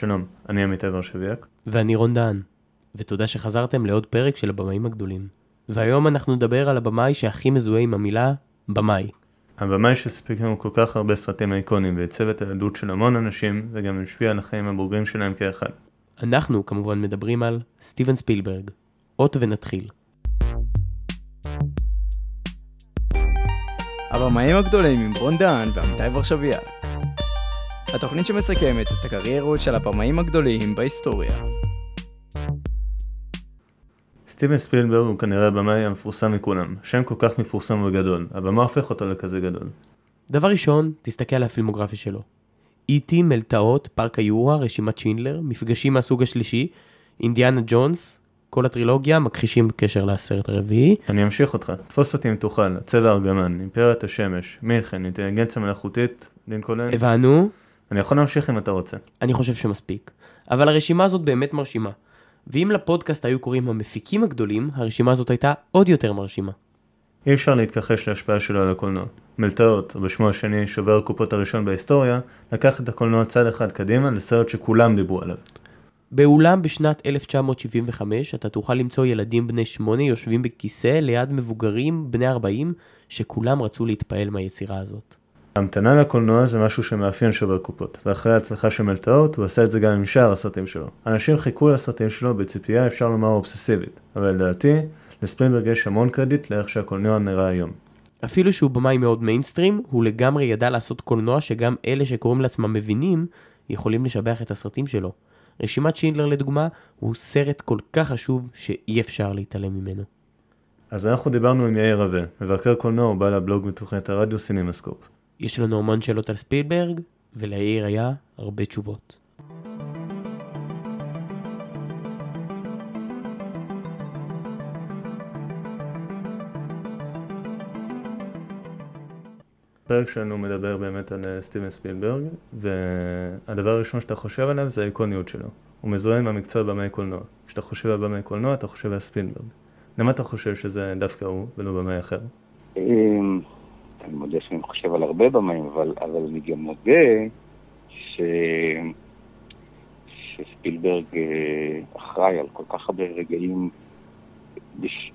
שלום, אני עמית ורשביאק. ואני רון דהן, ותודה שחזרתם לעוד פרק של הבמאים הגדולים. והיום אנחנו נדבר על הבמאי שהכי מזוהה עם המילה במאי. הבמאי שסיפק לנו כל כך הרבה סרטים איקונים ועיצב את הילדות של המון אנשים וגם השפיע על החיים הבוגרים שלהם כאחד. אנחנו כמובן מדברים על סטיבן ספילברג. אות ונתחיל. הבמאים הגדולים עם רון דהן ועמיתי ורשביאק. התוכנית שמסכמת את הקריירות של הבמאים הגדולים בהיסטוריה. סטיבן ספילברג הוא כנראה הבמאי המפורסם מכולם, שם כל כך מפורסם וגדול, אבל מה הופך אותו לכזה גדול? דבר ראשון, תסתכל על הפילמוגרפיה שלו. איטי, מלטעות, פארק היורה, רשימת שינדלר, מפגשים מהסוג השלישי, אינדיאנה ג'ונס, כל הטרילוגיה, מכחישים קשר לסרט הרביעי. אני אמשיך אותך, תפוס אותי אם תוכל, הצבע הארגמן, אימפריית השמש, מינכן, אינטליגנציה מלאכותית, לינקולן. הבנו, אני יכול להמשיך אם אתה רוצה. אני חושב שמספיק. אבל הרשימה הזאת באמת מרשימה. ואם לפודקאסט היו קוראים המפיקים הגדולים, הרשימה הזאת הייתה עוד יותר מרשימה. אי אפשר להתכחש להשפעה שלו על הקולנוע. מלטעות, או בשמו השני שובר הקופות הראשון בהיסטוריה, לקח את הקולנוע צעד אחד קדימה לסרט שכולם דיברו עליו. באולם בשנת 1975 אתה תוכל למצוא ילדים בני שמונה יושבים בכיסא ליד מבוגרים בני 40 שכולם רצו להתפעל מהיצירה הזאת. ההמתנה לקולנוע זה משהו שמאפיין שובר קופות, ואחרי ההצלחה של מלטעות הוא עשה את זה גם עם שאר הסרטים שלו. אנשים חיכו לסרטים שלו בציפייה אפשר לומר אובססיבית, אבל לדעתי, לספילברג יש המון קרדיט לאיך שהקולנוע נראה היום. אפילו שהוא במאי מאוד מיינסטרים, הוא לגמרי ידע לעשות קולנוע שגם אלה שקוראים לעצמם מבינים, יכולים לשבח את הסרטים שלו. רשימת שינדלר לדוגמה, הוא סרט כל כך חשוב שאי אפשר להתעלם ממנו. אז אנחנו דיברנו עם יאיר רווה, מבקר קולנוע ובעל הבלוג מתוכנית הרדיו סינמסקופ. יש לנו המון שאלות על ספילברג, וליאיר היה הרבה תשובות. הפרק שלנו מדבר באמת על אה, סטיבן ספילברג, והדבר הראשון שאתה חושב עליו זה האיקוניות שלו. הוא מזוהה עם המקצוע במאי קולנוע. כשאתה חושב על במאי קולנוע, אתה חושב על ספילברג. למה אתה חושב שזה דווקא הוא ולא במאי אחר? אני מודה שאני חושב על הרבה במאים, אבל, אבל אני גם מודה ש... שספילברג אה, אחראי על כל כך הרבה רגעים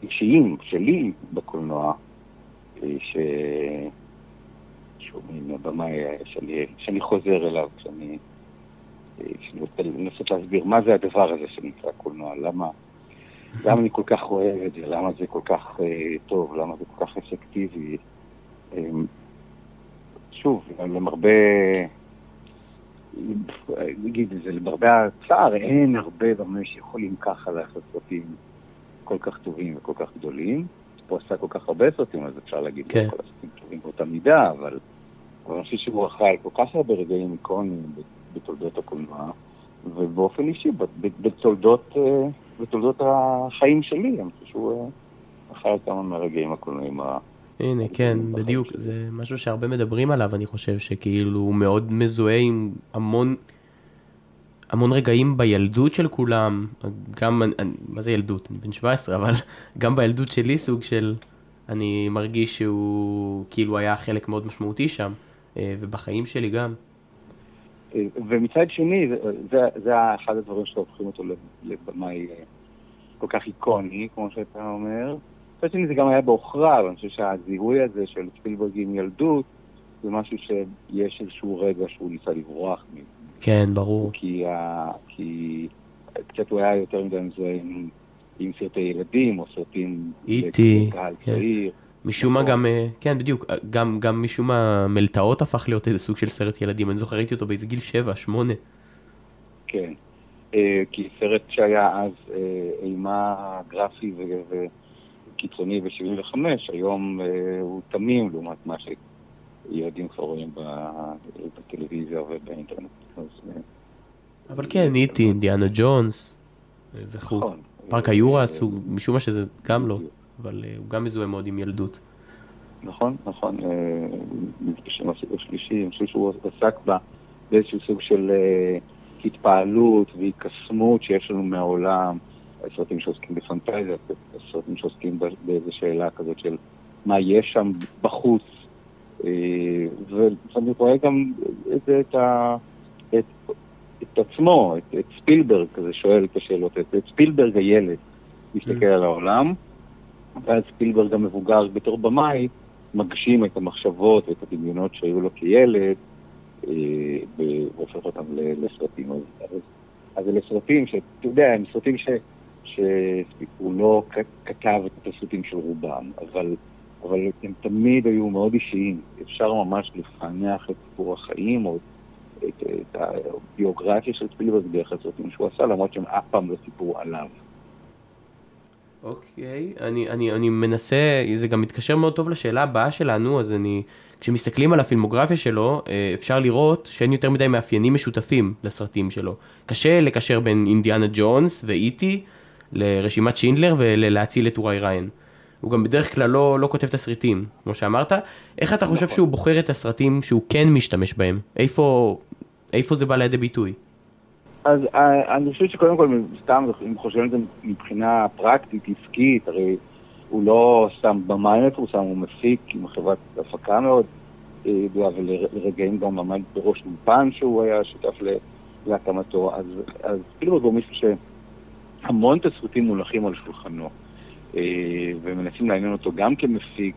אישיים שלי בקולנוע, אה, ש... שהוא מין הבמאי שאני, שאני חוזר אליו, כשאני, אה, כשאני רוצה לנסות להסביר מה זה הדבר הזה שנקרא קולנוע, למה, למה אני כל כך אוהב את זה, למה זה כל כך טוב, למה זה כל כך אפקטיבי. אמ, שוב, למרבה, נגיד את זה, למרבה הצער, אין הרבה במאי שיכולים ככה לעשות סרטים כל כך טובים וכל כך גדולים. הוא עשה כל כך הרבה סרטים, אז אפשר להגיד, כן. כל הסרטים טובים באותה מידה, אבל אני חושב שהוא אחראי כל כך הרבה רגעים איקוניים בתולדות הקולנוע, ובאופן אישי, בתולדות, אה, בתולדות החיים שלי, אני חושב שהוא אה, אחראי על כמה מהרגעים הקולנועיים הנה, כן, בדיוק, זה משהו שהרבה מדברים עליו, אני חושב, שכאילו הוא מאוד מזוהה עם המון, המון רגעים בילדות של כולם, גם, מה זה ילדות? אני בן 17, אבל גם בילדות שלי סוג של, אני מרגיש שהוא כאילו היה חלק מאוד משמעותי שם, אה, ובחיים שלי גם. ומצד שני, זה, זה, זה אחד הדברים שהופכים אותו לבמאי אה, כל כך איקוני, כמו שאתה אומר. מצד שני זה גם היה בעוכריו, אני חושב שהזיהוי הזה של ספילברג עם ילדות, זה משהו שיש איזשהו רגע שהוא ניסה לברוח ממנו. כן, ברור. כי, ה... כי קצת הוא היה יותר מדי מזוהה עם, עם סרטי ילדים, או סרטים... איטי, כן. משום מה נכון. גם, אה, כן בדיוק, גם, גם משום מה מלטעות הפך להיות איזה סוג של סרט ילדים, אני זוכר ראיתי אותו באיזה גיל 7, 8. כן, אה, כי סרט שהיה אז אה, אימה גרפי ו... קיצוני ב-75, היום אה, הוא תמים לעומת מה שילדים כבר רואים בטלוויזיה ובאינטרנט. אה, אבל כן, איטי, אינדיאנה ג'ונס אה, וכו'. נכון. פארק היורה עשו, משום מה שזה גם לא, אבל הוא גם מזוהה מאוד עם ילדות. נכון, נכון. בשם הסיפור השלישי, אני חושב שהוא עסק בה באיזשהו סוג של התפעלות והיקסמות שיש לנו מהעולם. סרטים שעוסקים בפנטזיה, סרטים שעוסקים באיזו שאלה כזאת של מה יש שם בחוץ. אה, ואני רואה גם את, את, את, את את עצמו, את, את ספילברג, כזה שואל את השאלות, את, את ספילברג הילד, מסתכל על העולם, ואז ספילברג המבוגר בתור במאי מגשים את המחשבות ואת הדמיונות שהיו לו כילד, אה, והופך אותם לסרטים. אז, אז, אז אלה סרטים שאתה יודע, הם סרטים ש, שהוא לא כתב את התסריטים של רובם, אבל, אבל הם תמיד היו מאוד אישיים. אפשר ממש לפענח את סיפור החיים או את, את הביוגרפיה של ספילברג דרך הסרטים שהוא עשה, למרות שהם אף פעם לא סיפרו עליו. אוקיי, אני, אני, אני מנסה, זה גם מתקשר מאוד טוב לשאלה הבאה שלנו, אז אני, כשמסתכלים על הפילמוגרפיה שלו, אה, אפשר לראות שאין יותר מדי מאפיינים משותפים לסרטים שלו. קשה לקשר בין אינדיאנה ג'ונס ואיטי לרשימת שינדלר ולהציל את אורי ריין. הוא גם בדרך כלל לא, לא כותב תסריטים, כמו שאמרת. איך אתה חושב נכון. שהוא בוחר את הסרטים שהוא כן משתמש בהם? איפה, איפה זה בא לידי ביטוי? אז אה, אני חושב שקודם כל, סתם, אם חושבים על זה מבחינה פרקטית, עסקית, הרי הוא לא סתם במאי מפורסם, הוא מפיק עם חברת הפקה מאוד אה, ידועה, ולרגעים גם עמד בראש אולפן שהוא היה שותף להקמתו, אז, אז כאילו הוא מישהו שהמון תסריטים מונחים על שולחנו, אה, ומנסים לעניין אותו גם כמפיק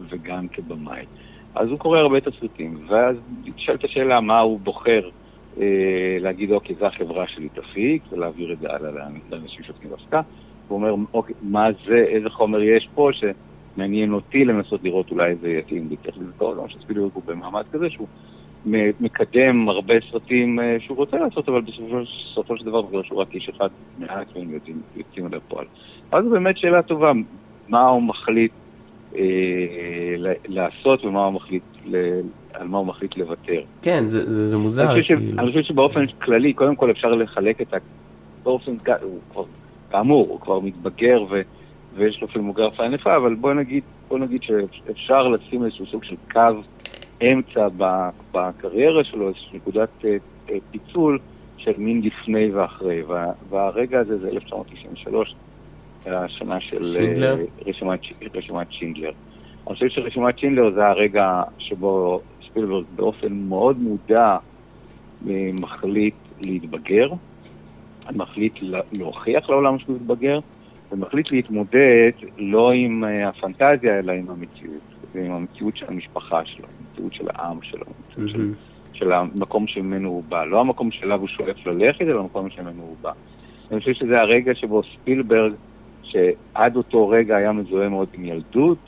וגם כבמאי. אז הוא קורא הרבה תסריטים, ואז נשאלת השאלה מה הוא בוחר אה, להגיד, אוקיי, זו החברה שלי תפיק, ולהעביר את זה הלאה לאנשים שעוסקים בהפקה. הוא אומר, אוקיי, מה זה, איזה חומר יש פה שמעניין אותי לנסות לראות אולי זה יתאים לי. צריך לזכור גם שספילברג הוא במעמד כזה שהוא מקדם הרבה סרטים אה, שהוא רוצה לעשות, אבל בסופו, בסופו של דבר בגלל שהוא רק איש אחד מעט והם יוצאים, יוצאים אל הפועל. אז זו באמת שאלה טובה, מה הוא מחליט אה, לעשות ומה הוא מחליט, ל- על מה הוא מחליט לוותר. כן, זה, זה, זה מוזר. אני חושב, ש... כאילו. אני חושב שבאופן כללי, קודם כל אפשר לחלק את ה... באופן, הוא כבר, כאמור, הוא כבר מתבגר ו... ויש לו פילמוגרפיה ענפה, אבל בוא נגיד, בוא נגיד שאפשר לשים איזשהו סוג של קו אמצע. בקריירה שלו, איזושהי נקודת אה, אה, פיצול של מין לפני ואחרי, וה... והרגע הזה זה 1993, השנה של אה, שינדלר? רשימת, רשימת שינדלר. אני חושב שרשימת שינדלר זה הרגע שבו ספילברג באופן מאוד מודע מחליט להתבגר, מחליט לה- להוכיח לעולם שהוא מתבגר, ומחליט להתמודד לא עם הפנטזיה, אלא עם המציאות, ועם המציאות של המשפחה שלו, המציאות של העם שלו, המציאות של, המקום שממנו הוא בא. לא המקום שאליו הוא שואף ללכת, אלא המקום שממנו הוא בא. אני חושב שזה הרגע שבו ספילברג, שעד אותו רגע היה מזוהה מאוד עם ילדות,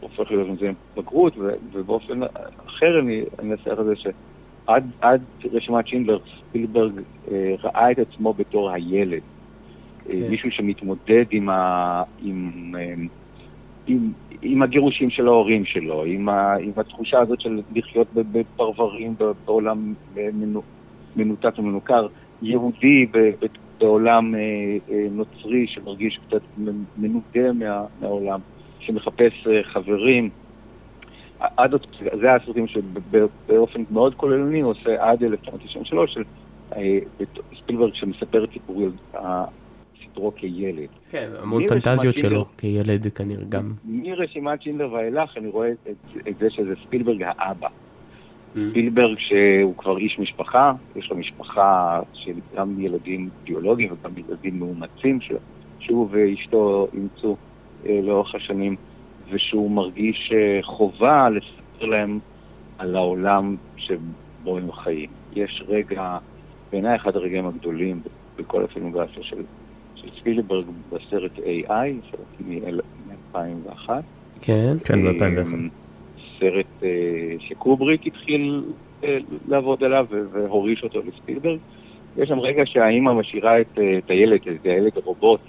הופך להיות מזוהה עם בגרות, ובאופן אחר אני אנסח את זה שעד עד רשימת שינדלר, ספילברג אה, ראה את עצמו בתור הילד. אה, כן. מישהו שמתמודד עם, ה, עם, אה, עם, עם הגירושים של ההורים שלו, עם, ה, עם התחושה הזאת של לחיות בפרברים בעולם אה, מנו, מנותק ומנוכר, יהודי בעולם אה, אה, נוצרי שמרגיש קצת מנודה מה, מהעולם, שמחפש חברים. עד, זה הסרטים שבאופן מאוד כוללני הוא עושה עד 1993, של ספילברג שמספר את סיפור סיפורו כילד. כן, המון פנטזיות. שלו כילד כנראה גם. מרשימת שינדלר ואילך אני רואה את, את זה שזה ספילברג האבא. Mm. ספילברג שהוא כבר איש משפחה, יש לו משפחה של גם ילדים ביולוגיים וגם ילדים מאומצים ש- שהוא ואשתו אימצו אה, לאורך השנים, ושהוא מרגיש אה, חובה לספר להם על העולם שבו הם חיים. יש רגע, בעיניי אחד הרגעים הגדולים בכל הפילמוגרפיה של, של ספילברג בסרט AI, סרט מ-2001. כן. כן, ב-2001. סרט אה, שקובריק התחיל אה, לעבוד עליו והוריש אותו לספילברג. יש שם רגע שהאימא משאירה את, אה, את הילד, את הילד רובוט,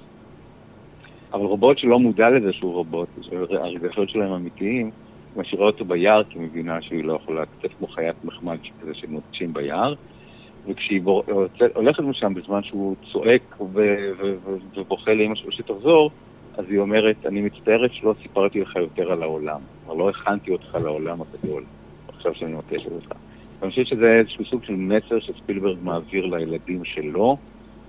אבל רובוט שלא מודע לזה שהוא רובוט, שהרגשות שלו הם אמיתיים, משאירה אותו ביער כי היא מבינה שהיא לא יכולה קצת כמו חיית מחמד כזה שנוטשים ביער. וכשהיא בור... הולכת משם בזמן שהוא צועק ו- ו- ו- ובוכה לאמא שלו שתחזור, אז היא אומרת, אני מצטערת שלא סיפרתי לך יותר על העולם. כלומר, לא הכנתי אותך לעולם הגדול, עכשיו שאני מבקשת אותך. אני חושב שזה איזשהו סוג של מסר שספילברג מעביר לילדים שלו,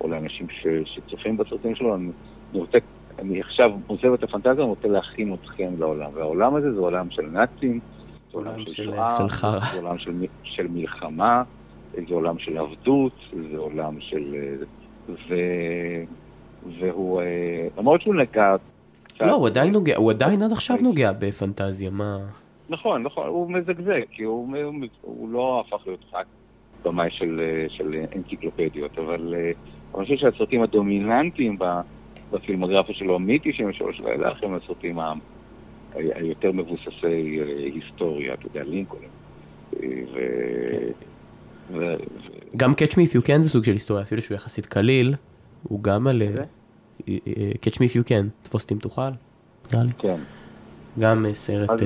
או לאנשים ש... שצופים בסרטים שלו. אני, אני רוצה, אני עכשיו עוזב את הפנטזיה, אני רוצה להכין אתכם לעולם. והעולם הזה זה עולם של נאצים, זה עולם של שואה, של. זה עולם של מלחמה, זה עולם של עבדות, זה עולם של... ו... והוא, למרות שהוא נגע... לא, הוא עדיין נוגע, הוא עדיין עד עכשיו נוגע בפנטזיה, מה... נכון, נכון, הוא מזגזג, כי הוא, הוא, הוא לא הפך להיות רק במאי של, של אנציקלופדיות, אבל אני חושב שהסרטים הדומיננטיים בפילמוגרפיה שלו מ-93 ואילך הם הסרטים היותר מבוססי היסטוריה, אתה יודע, לינקולן. ו... ו... גם Catch Me If You Can זה סוג של היסטוריה, אפילו שהוא יחסית קליל, הוא גם על... Catch Me If You Can, תפוס אותי אם תוכל, נראה לי. כן. גם סרט... אז,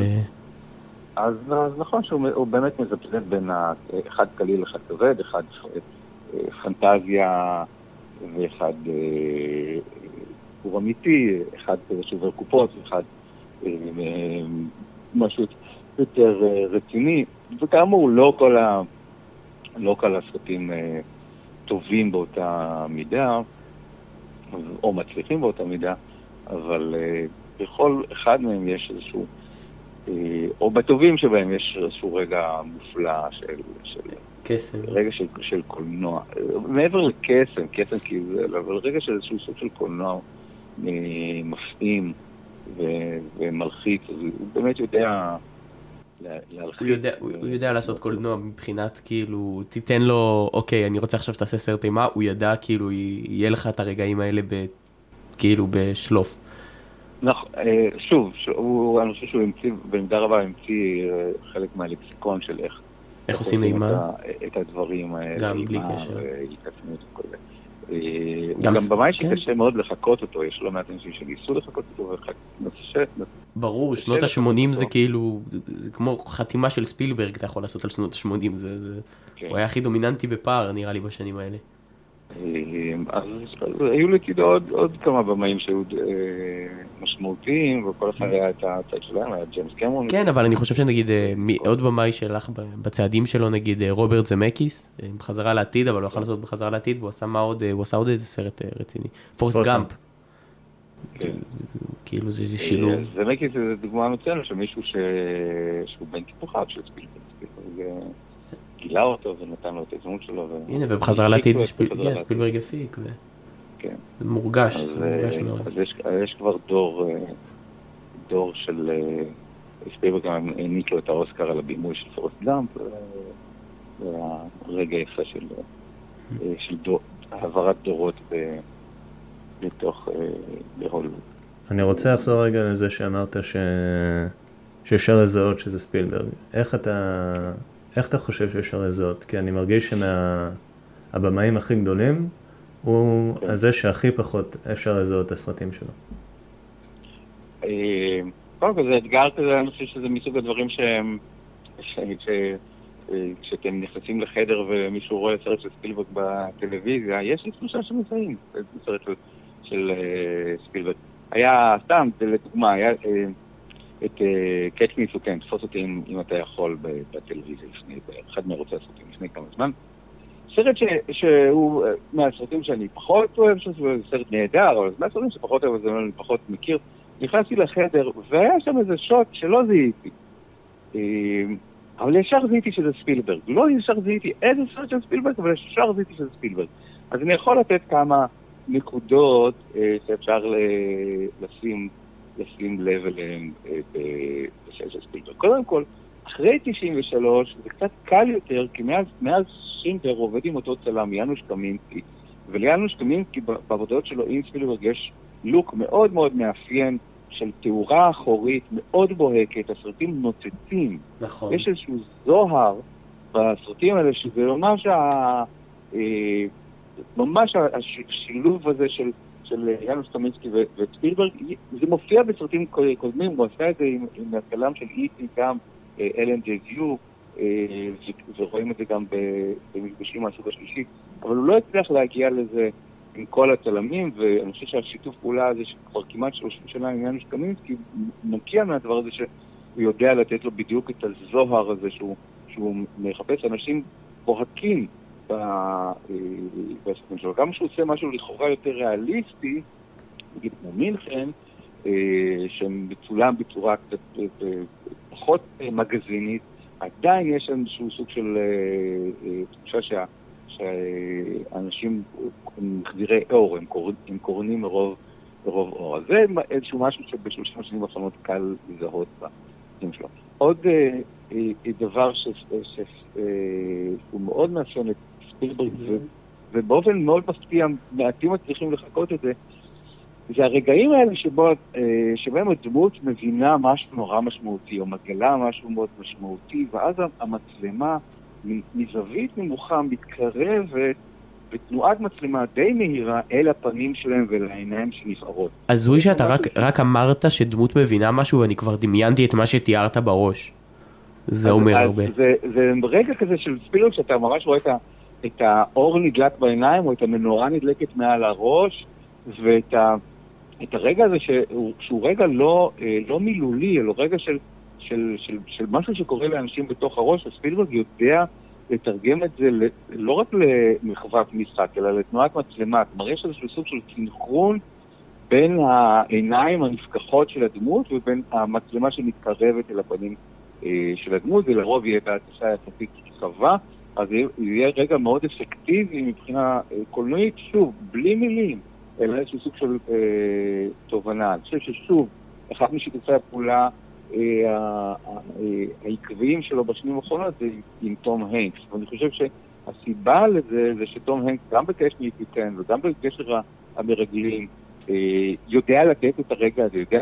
אז, אז נכון שהוא באמת מזפזפ בין אחד קליל, אחד כבד, אחד פנטזיה ואחד סיפור אמיתי, אחד שובר קופות, אחד משהו יותר רציני, וכאמור, לא כל, ה, לא כל הסרטים טובים באותה מידה, או מצליחים באותה מידה, אבל בכל אחד מהם יש איזשהו, או בטובים שבהם יש איזשהו רגע מופלא של... של קסם. רגע של, של קולנוע. מעבר לקסם, קסם כאילו, אבל רגע של איזשהו סוג של קולנוע מפעים ומלחיץ, הוא באמת יודע להלחיץ. הוא יודע, הוא יודע לעשות קולנוע מבחינת כאילו, תיתן לו, אוקיי, אני רוצה עכשיו שתעשה סרט אימה, הוא ידע כאילו, יהיה לך את הרגעים האלה ב, כאילו בשלוף. נכון, שוב, הוא, אני חושב שהוא המציא, במידה רבה המציא חלק מהלקסיקון של איך איך עושים אימה? את הדברים האלה, גם בלי קשר. וכל זה. גם במאי שקשה מאוד לחקות אותו, יש לא מעט אנשים שניסו לחקות אותו, ברור, שנות ה-80 זה כאילו, זה כמו חתימה של ספילברג אתה יכול לעשות על שנות ה-80, הוא היה הכי דומיננטי בפער נראה לי בשנים האלה. אז היו לצידו עוד כמה במאים שהיו משמעותיים, וכל אחד היה את הצד שלהם, היה ג'יימס קמרון. כן, אבל אני חושב שנגיד עוד במאי שהלך בצעדים שלו, נגיד רוברט זמקיס, עם חזרה לעתיד, אבל הוא יכול לעשות בחזרה לעתיד, והוא עשה מה עוד, הוא עשה עוד איזה סרט רציני, פורסט גאמפ. כאילו זה שילוב. זמקיס זה דוגמה מצוינת של מישהו שהוא בן טיפוחיו של ספילברג. גילה אותו ונתן לו את הזמות שלו. הנה, ובחזרה לעתיד זה ספילברג הפיק, זה מורגש, זה מורגש מאוד. אז יש כבר דור, דור של ספילברג גם העניק לו את האוסקר על הבימוי של פורסט דאמפ, זה הרגע יפה של העברת דורות לתוך הוליווד. אני רוצה לחזור רגע לזה שאמרת שאפשר לזהות שזה ספילברג. איך אתה... איך אתה חושב שאפשר לזהות? כי אני מרגיש שמהבמאים הכי גדולים, הוא כן. הזה שהכי פחות אפשר לזהות את הסרטים שלו. קודם כל זה אתגר כזה, אני חושב שזה מסוג הדברים שהם, כשאתם נכנסים לחדר ומישהו רואה סרט של ספילברג בטלוויזיה, יש לי תחושה שמזהים סרט של ספילברג. היה, סתם, לדוגמה, היה... את If You Can, תפוס אותי אם, אם אתה יכול בטלוויזיה לפני, באחד מרוצי הסרטים לפני כמה זמן. סרט ש, שהוא מהסרטים שאני פחות אוהב, שזה סרט נהדר, אבל מהסרטים שפחות אוהב, זה אני פחות מכיר. נכנסתי לחדר והיה שם איזה שוט שלא זיהיתי. אבל ישר זיהיתי שזה ספילברג. לא ישר זיהיתי איזה סרט של ספילברג, אבל ישר זיהיתי שזה ספילברג. אז אני יכול לתת כמה נקודות שאפשר לשים לשים לב אליהם בשל של ספילברג. קודם כל, אחרי 93 זה קצת קל יותר, כי מאז, מאז שינדר עובד עם אותו צלם, יאנוש קמינסקי, וליאנוש קמינסקי בעבודות שלו עם ספילברג יש לוק מאוד מאוד מאפיין של תאורה אחורית מאוד בוהקת, הסרטים נוצצים. נכון. יש איזשהו זוהר בסרטים האלה, שזה ממש, ה, אה, ממש השילוב הזה של של יאנוס קמינסקי וספילברג, זה מופיע בסרטים קודמים, הוא עשה את זה עם, עם הצלם של איטי גם, אלן ג'י דיו, ורואים את זה גם במפגשים מהסוג השלישי, אבל הוא לא הצליח להגיע לזה עם כל הצלמים, ואני חושב שהשיתוף פעולה הזה שכבר כמעט 30 שנה עם יאנוס קמינסקי, מגיע מהדבר הזה שהוא יודע לתת לו בדיוק את הזוהר הזה שהוא, שהוא מחפש. אנשים בוהקים בסרטים שלו. גם כשהוא עושה משהו לכאורה יותר ריאליסטי, נגיד כמו מינכן, שמצולם בצורה קצת פחות מגזינית, עדיין יש איזשהו סוג של אה, אה, תחושה שה, שהאנשים הם מחדירי אור, הם, קור, הם קורנים מרוב, מרוב אור. אז זה איזשהו משהו שבשלושים השנים האחרונות קל לזהות בחיים שלו. עוד אה, אה, דבר שהוא מאוד מאפיין את ובאופן מאוד מפתיע, מעטים מצליחים לחכות את זה, זה הרגעים האלה שבו, אה, שבהם הדמות מבינה משהו נורא משמעותי, או מגלה משהו מאוד משמעותי, ואז המצלמה מזווית נמוכה מתקרבת בתנועת מצלמה די מהירה אל הפנים שלהם ולעיניים שנפערות. אז הזוי שאתה רק, רק אמרת שדמות מבינה משהו ואני כבר דמיינתי את מה שתיארת בראש. זה אומר הרבה. זה, זה רגע כזה של ספילר שאתה ממש רואה את, ה, את האור נדלק בעיניים או את המנורה נדלקת מעל הראש ואת ה... את הרגע הזה שהוא, שהוא רגע לא, אה, לא מילולי, אלא רגע של, של, של, של משהו שקורה לאנשים בתוך הראש, וספילברג יודע לתרגם את זה לא רק למחוות משחק, אלא לתנועת מצלמה. כלומר, יש איזשהו סוג של סינכרון בין העיניים הנפקחות של הדמות ובין המצלמה שמתקרבת אל הפנים אה, של הדמות, זה לרוב יהיה בהתשה יחסית רחבה, אז זה יהיה רגע מאוד אפקטיבי מבחינה אה, קולנועית, שוב, בלי מילים. אלא איזשהו סוג של אה, תובנה. אני חושב ששוב, אחד משיתופי הפעולה אה, אה, העקביים שלו בשנים האחרונות זה עם טום הנקס. ואני חושב שהסיבה לזה זה שטום הנקס, גם בקשר מפיטן וגם בגשר המרגלים, אה, יודע לתת את הרגע הזה, יודע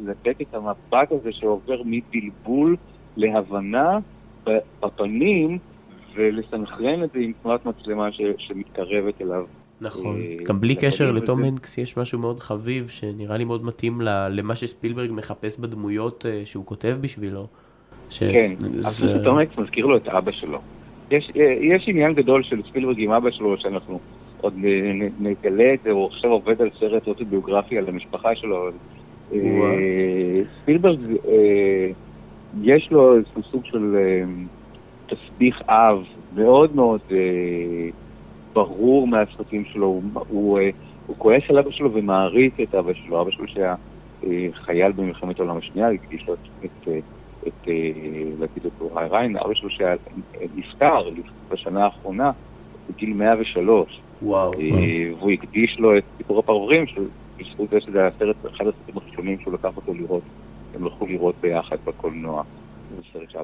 לתת את המבט הזה שעובר מבלבול להבנה בפנים ולסנכרן את זה עם תנועת מצלמה שמתקרבת אליו נכון, אה, גם בלי קשר לטום הנקס יש משהו מאוד חביב שנראה לי מאוד מתאים למה שספילברג מחפש בדמויות אה, שהוא כותב בשבילו. כן, אז תום הנקס מזכיר לו את אבא שלו. יש, אה, יש עניין גדול של ספילברג עם אבא שלו שאנחנו עוד נגלה את זה, הוא עכשיו עובד על סרט אוטוביוגרפי על המשפחה שלו. ספילברג, יש לו איזשהו סוג של תסביך אב מאוד מאוד ברור מהסרטים שלו, הוא, הוא, אה, הוא כועס על אבא שלו ומעריץ את אבא שלו. אבא שלו שהיה אה, חייל במלחמת העולם השנייה, הקדיש לו את, את, את, להגיד אותו, ריין, אבא שלו שהיה נפטר בשנה האחרונה, בגיל 103. וואו. והוא הקדיש לו את סיפור הפרברים, בזכות זה שזה היה הסרט, אחד הסרטים הראשונים שהוא לקח אותו לראות, הם הלכו לראות ביחד בקולנוע.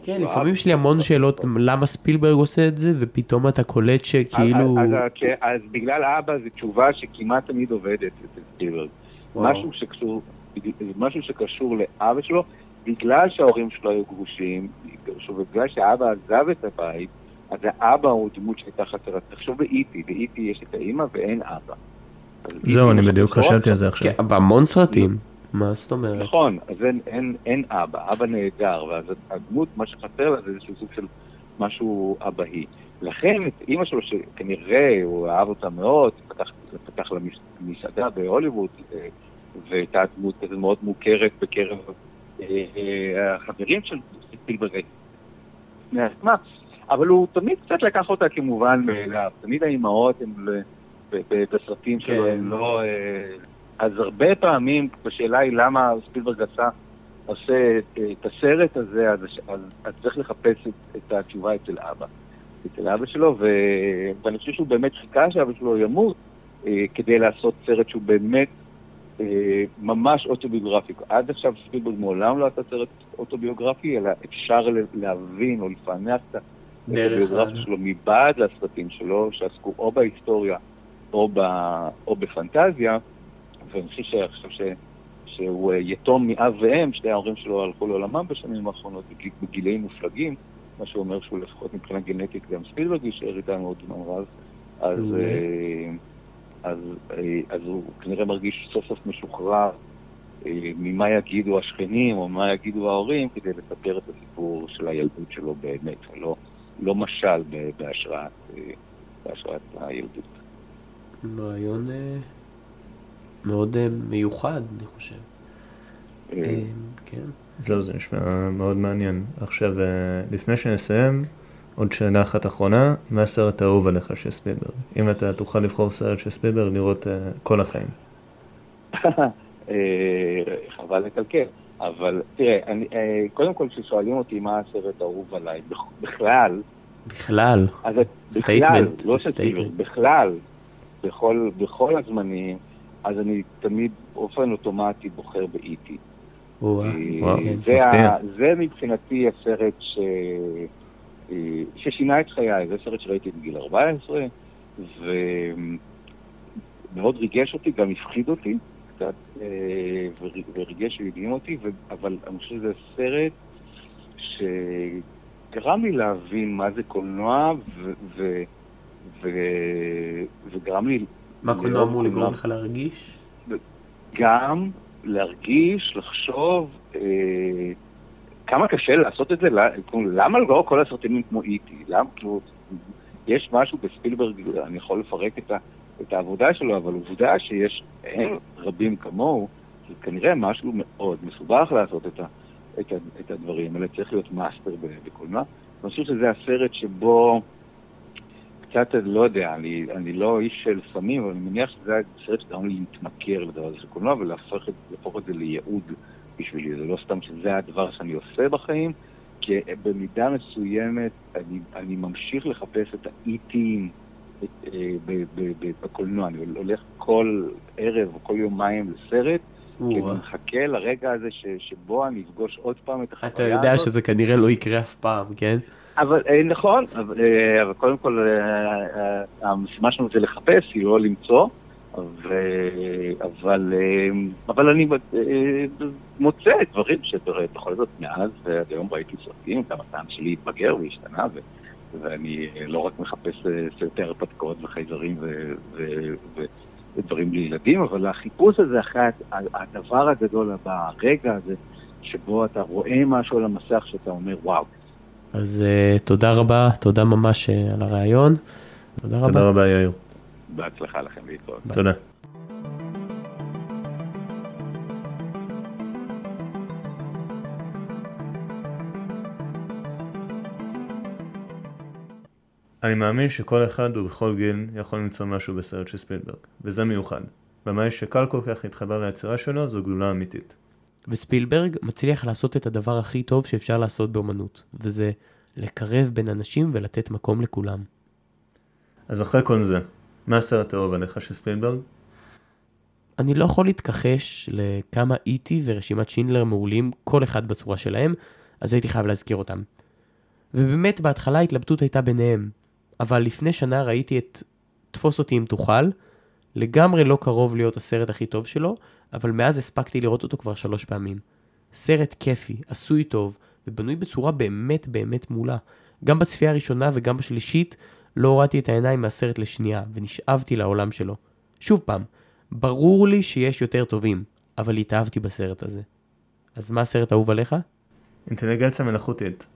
כן, לפעמים יש לי המון שאלות למה ספילברג עושה את זה, ופתאום אתה קולט שכאילו... אז בגלל אבא זו תשובה שכמעט תמיד עובדת אצל ספילברג. משהו שקשור לאבא שלו, בגלל שההורים שלו היו גרושים, ובגלל שאבא עזב את הבית, אז האבא הוא דמות שהייתה חסרה. תחשוב באיטי, באיטי יש את האימא ואין אבא. זהו, אני בדיוק חשבתי על זה עכשיו. כן, בהמון סרטים. מה זאת אומרת? נכון, אז אין, אין, אין אבא, אבא נהדר, ואז הדמות, מה שחסר לה זה איזשהו סוג של משהו אבאי. לכן את אימא שלו, שכנראה הוא אהב אותה מאוד, פתח, פתח לה מסעדה בהוליווד, אה, והייתה דמות כזו מאוד מוכרת בקרב אה, אה, החברים של ספילברג אבל הוא תמיד קצת לקח אותה כמובן מאליו. תמיד האימהות הן בסרטים שלו, הן כן. לא... אז הרבה פעמים, בשאלה היא למה ספילברג עשה, עושה את הסרט הזה, אז, אז, אז צריך לחפש את, את התשובה אצל אבא. אצל אבא שלו, ו... ואני חושב שהוא באמת חיכה שאבא שלו ימות אה, כדי לעשות סרט שהוא באמת אה, ממש אוטוביוגרפי. עד עכשיו ספילברג מעולם לא עשה סרט אוטוביוגרפי, אלא אפשר להבין או לפענח את האוטוביוגרפיה שלו מבעד לסרטים שלו, שעסקו או בהיסטוריה או, ב... או בפנטזיה. ואני חושב עכשיו ש... שהוא אה, יתום מאב ואם, שתי ההורים שלו הלכו לעולמם בשנים האחרונות בגילאים מופלגים, מה שאומר שהוא לפחות מבחינה גנטית גם ספילברג יישאר איתנו עוד זמן רב, אז, אה, אז, אה, אז הוא כנראה מרגיש סוף סוף משוחרר ממה יגידו השכנים או מה יגידו ההורים כדי לספר את הסיפור של הילדות שלו באמת, ולא לא משל בהשראת, בהשראת הילדות. רעיון מאוד אה, מיוחד, אני חושב. אה, אה, כן. זהו, זה נשמע מאוד מעניין. עכשיו, לפני שנסיים, עוד שאלה אחת אחרונה, מה הסרט האהוב עליך של ספילברג? אם אתה תוכל לבחור סרט של ספילברג לראות כל החיים. חבל לקלקל. אבל תראה, אני, קודם כל כששואלים אותי מה הסרט האהוב עליי, בכ- בכלל, בכלל. את- בכלל, לא בכלל, בכל, בכל הזמנים, אז אני תמיד באופן אוטומטי בוחר באיטי. וואו, וואו. כן. זה, מבחינתי הסרט ש... אה, ששינה את חיי, זה סרט שראיתי בגיל 14, ומאוד ריגש אותי, גם הפחיד אותי קצת, אה, ור- וריגש והדהים אותי. אבל אני חושב שזה סרט שגרם לי להבין מה זה קולנוע, ו... ו... ו... וגרם לי מה קולנוע לאהוב אמור לגרום. לך להרגיש? גם להרגיש, לחשוב, אה, כמה קשה לעשות את זה, לא- כאילו, למה לא כל הסרטים הם כמו איטי? למה, כאילו, יש משהו בספילברג, אני יכול לפרק את, ה, את העבודה שלו, אבל עובדה שיש, אין רבים כמוהו, זה כנראה משהו מאוד מסובך לעשות את, ה, את, ה, את הדברים האלה, צריך להיות מאסטר בקולנוע. אני חושב שזה הסרט שבו, קצת, לא יודע, אני, אני לא איש של סמים, אבל אני מניח שזה הסרט שגרם לי להתמכר לדבר הזה של קולנוע ולהפוך את, את זה לייעוד בשבילי. זה לא סתם שזה הדבר שאני עושה בחיים, כי במידה מסוימת אני, אני ממשיך לחפש את האיטים אה, בקולנוע. אני הולך כל ערב או כל יומיים לסרט, כי אני. מחכה לרגע הזה ש, שבו אני אפגוש עוד פעם את החוויה אתה יודע הזאת. שזה כנראה לא יקרה אף פעם, כן? אבל אה, נכון, אבל, אה, אבל קודם כל אה, המשימה שלנו זה לחפש, היא לא למצוא, ו- אבל, אבל אני מוצא דברים שבכל זאת מאז ועד היום ראיתי סרטים, גם הטעם שלי התבגר והשתנה, ו- ואני לא רק מחפש סרטי הרפתקאות וחייזרים ו- ו- ו- ודברים לילדים, אבל החיפוש הזה אחרי הד- הדבר הגדול הבא, הרגע הזה, שבו אתה רואה משהו על המסך שאתה אומר, וואו, אז uh, תודה רבה, תודה ממש uh, על הרעיון. תודה רבה. תודה רבה יאיר. בהצלחה לכם להתראות. תודה. אני מאמין שכל אחד ובכל גיל יכול למצוא משהו בסרט של ספילברג, וזה מיוחד. במאי שקל כל כך להתחבר ליצירה שלו זו גלולה אמיתית. וספילברג מצליח לעשות את הדבר הכי טוב שאפשר לעשות באמנות, וזה לקרב בין אנשים ולתת מקום לכולם. אז אחרי כל זה, מה הסרט האהוב עליך של ספילברג? אני לא יכול להתכחש לכמה איטי ורשימת שינדלר מעולים, כל אחד בצורה שלהם, אז הייתי חייב להזכיר אותם. ובאמת בהתחלה ההתלבטות הייתה ביניהם, אבל לפני שנה ראיתי את תפוס אותי אם תוכל, לגמרי לא קרוב להיות הסרט הכי טוב שלו, אבל מאז הספקתי לראות אותו כבר שלוש פעמים. סרט כיפי, עשוי טוב, ובנוי בצורה באמת באמת מעולה. גם בצפייה הראשונה וגם בשלישית לא הורדתי את העיניים מהסרט לשנייה, ונשאבתי לעולם שלו. שוב פעם, ברור לי שיש יותר טובים, אבל התאהבתי בסרט הזה. אז מה הסרט האהוב עליך? אינטליגנציה מלאכותית.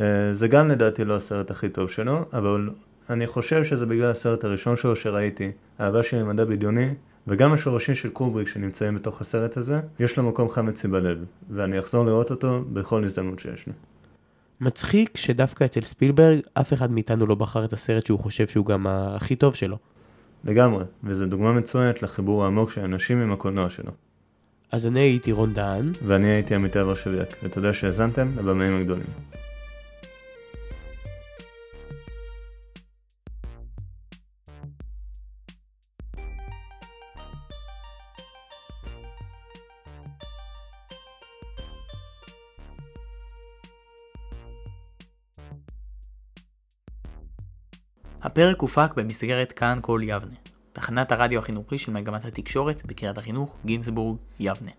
אה, זה גם לדעתי לא הסרט הכי טוב שלו, אבל אני חושב שזה בגלל הסרט הראשון שלו שראיתי, אהבה שלי למדע בדיוני, וגם השורשים של קובריק שנמצאים בתוך הסרט הזה, יש לו מקום חם אצלי בלב, ואני אחזור לראות אותו בכל הזדמנות שיש לי. מצחיק שדווקא אצל ספילברג אף אחד מאיתנו לא בחר את הסרט שהוא חושב שהוא גם הכי טוב שלו. לגמרי, וזו דוגמה מצוינת לחיבור העמוק של אנשים עם הקולנוע שלו. אז אני הייתי רון דהן, ואני הייתי עמיתי ורשביאק, ותודה שהאזנתם לבמאים הגדולים. הפרק הופק במסגרת כאן כל יבנה, תחנת הרדיו החינוכי של מגמת התקשורת בקריית החינוך גינזבורג, יבנה.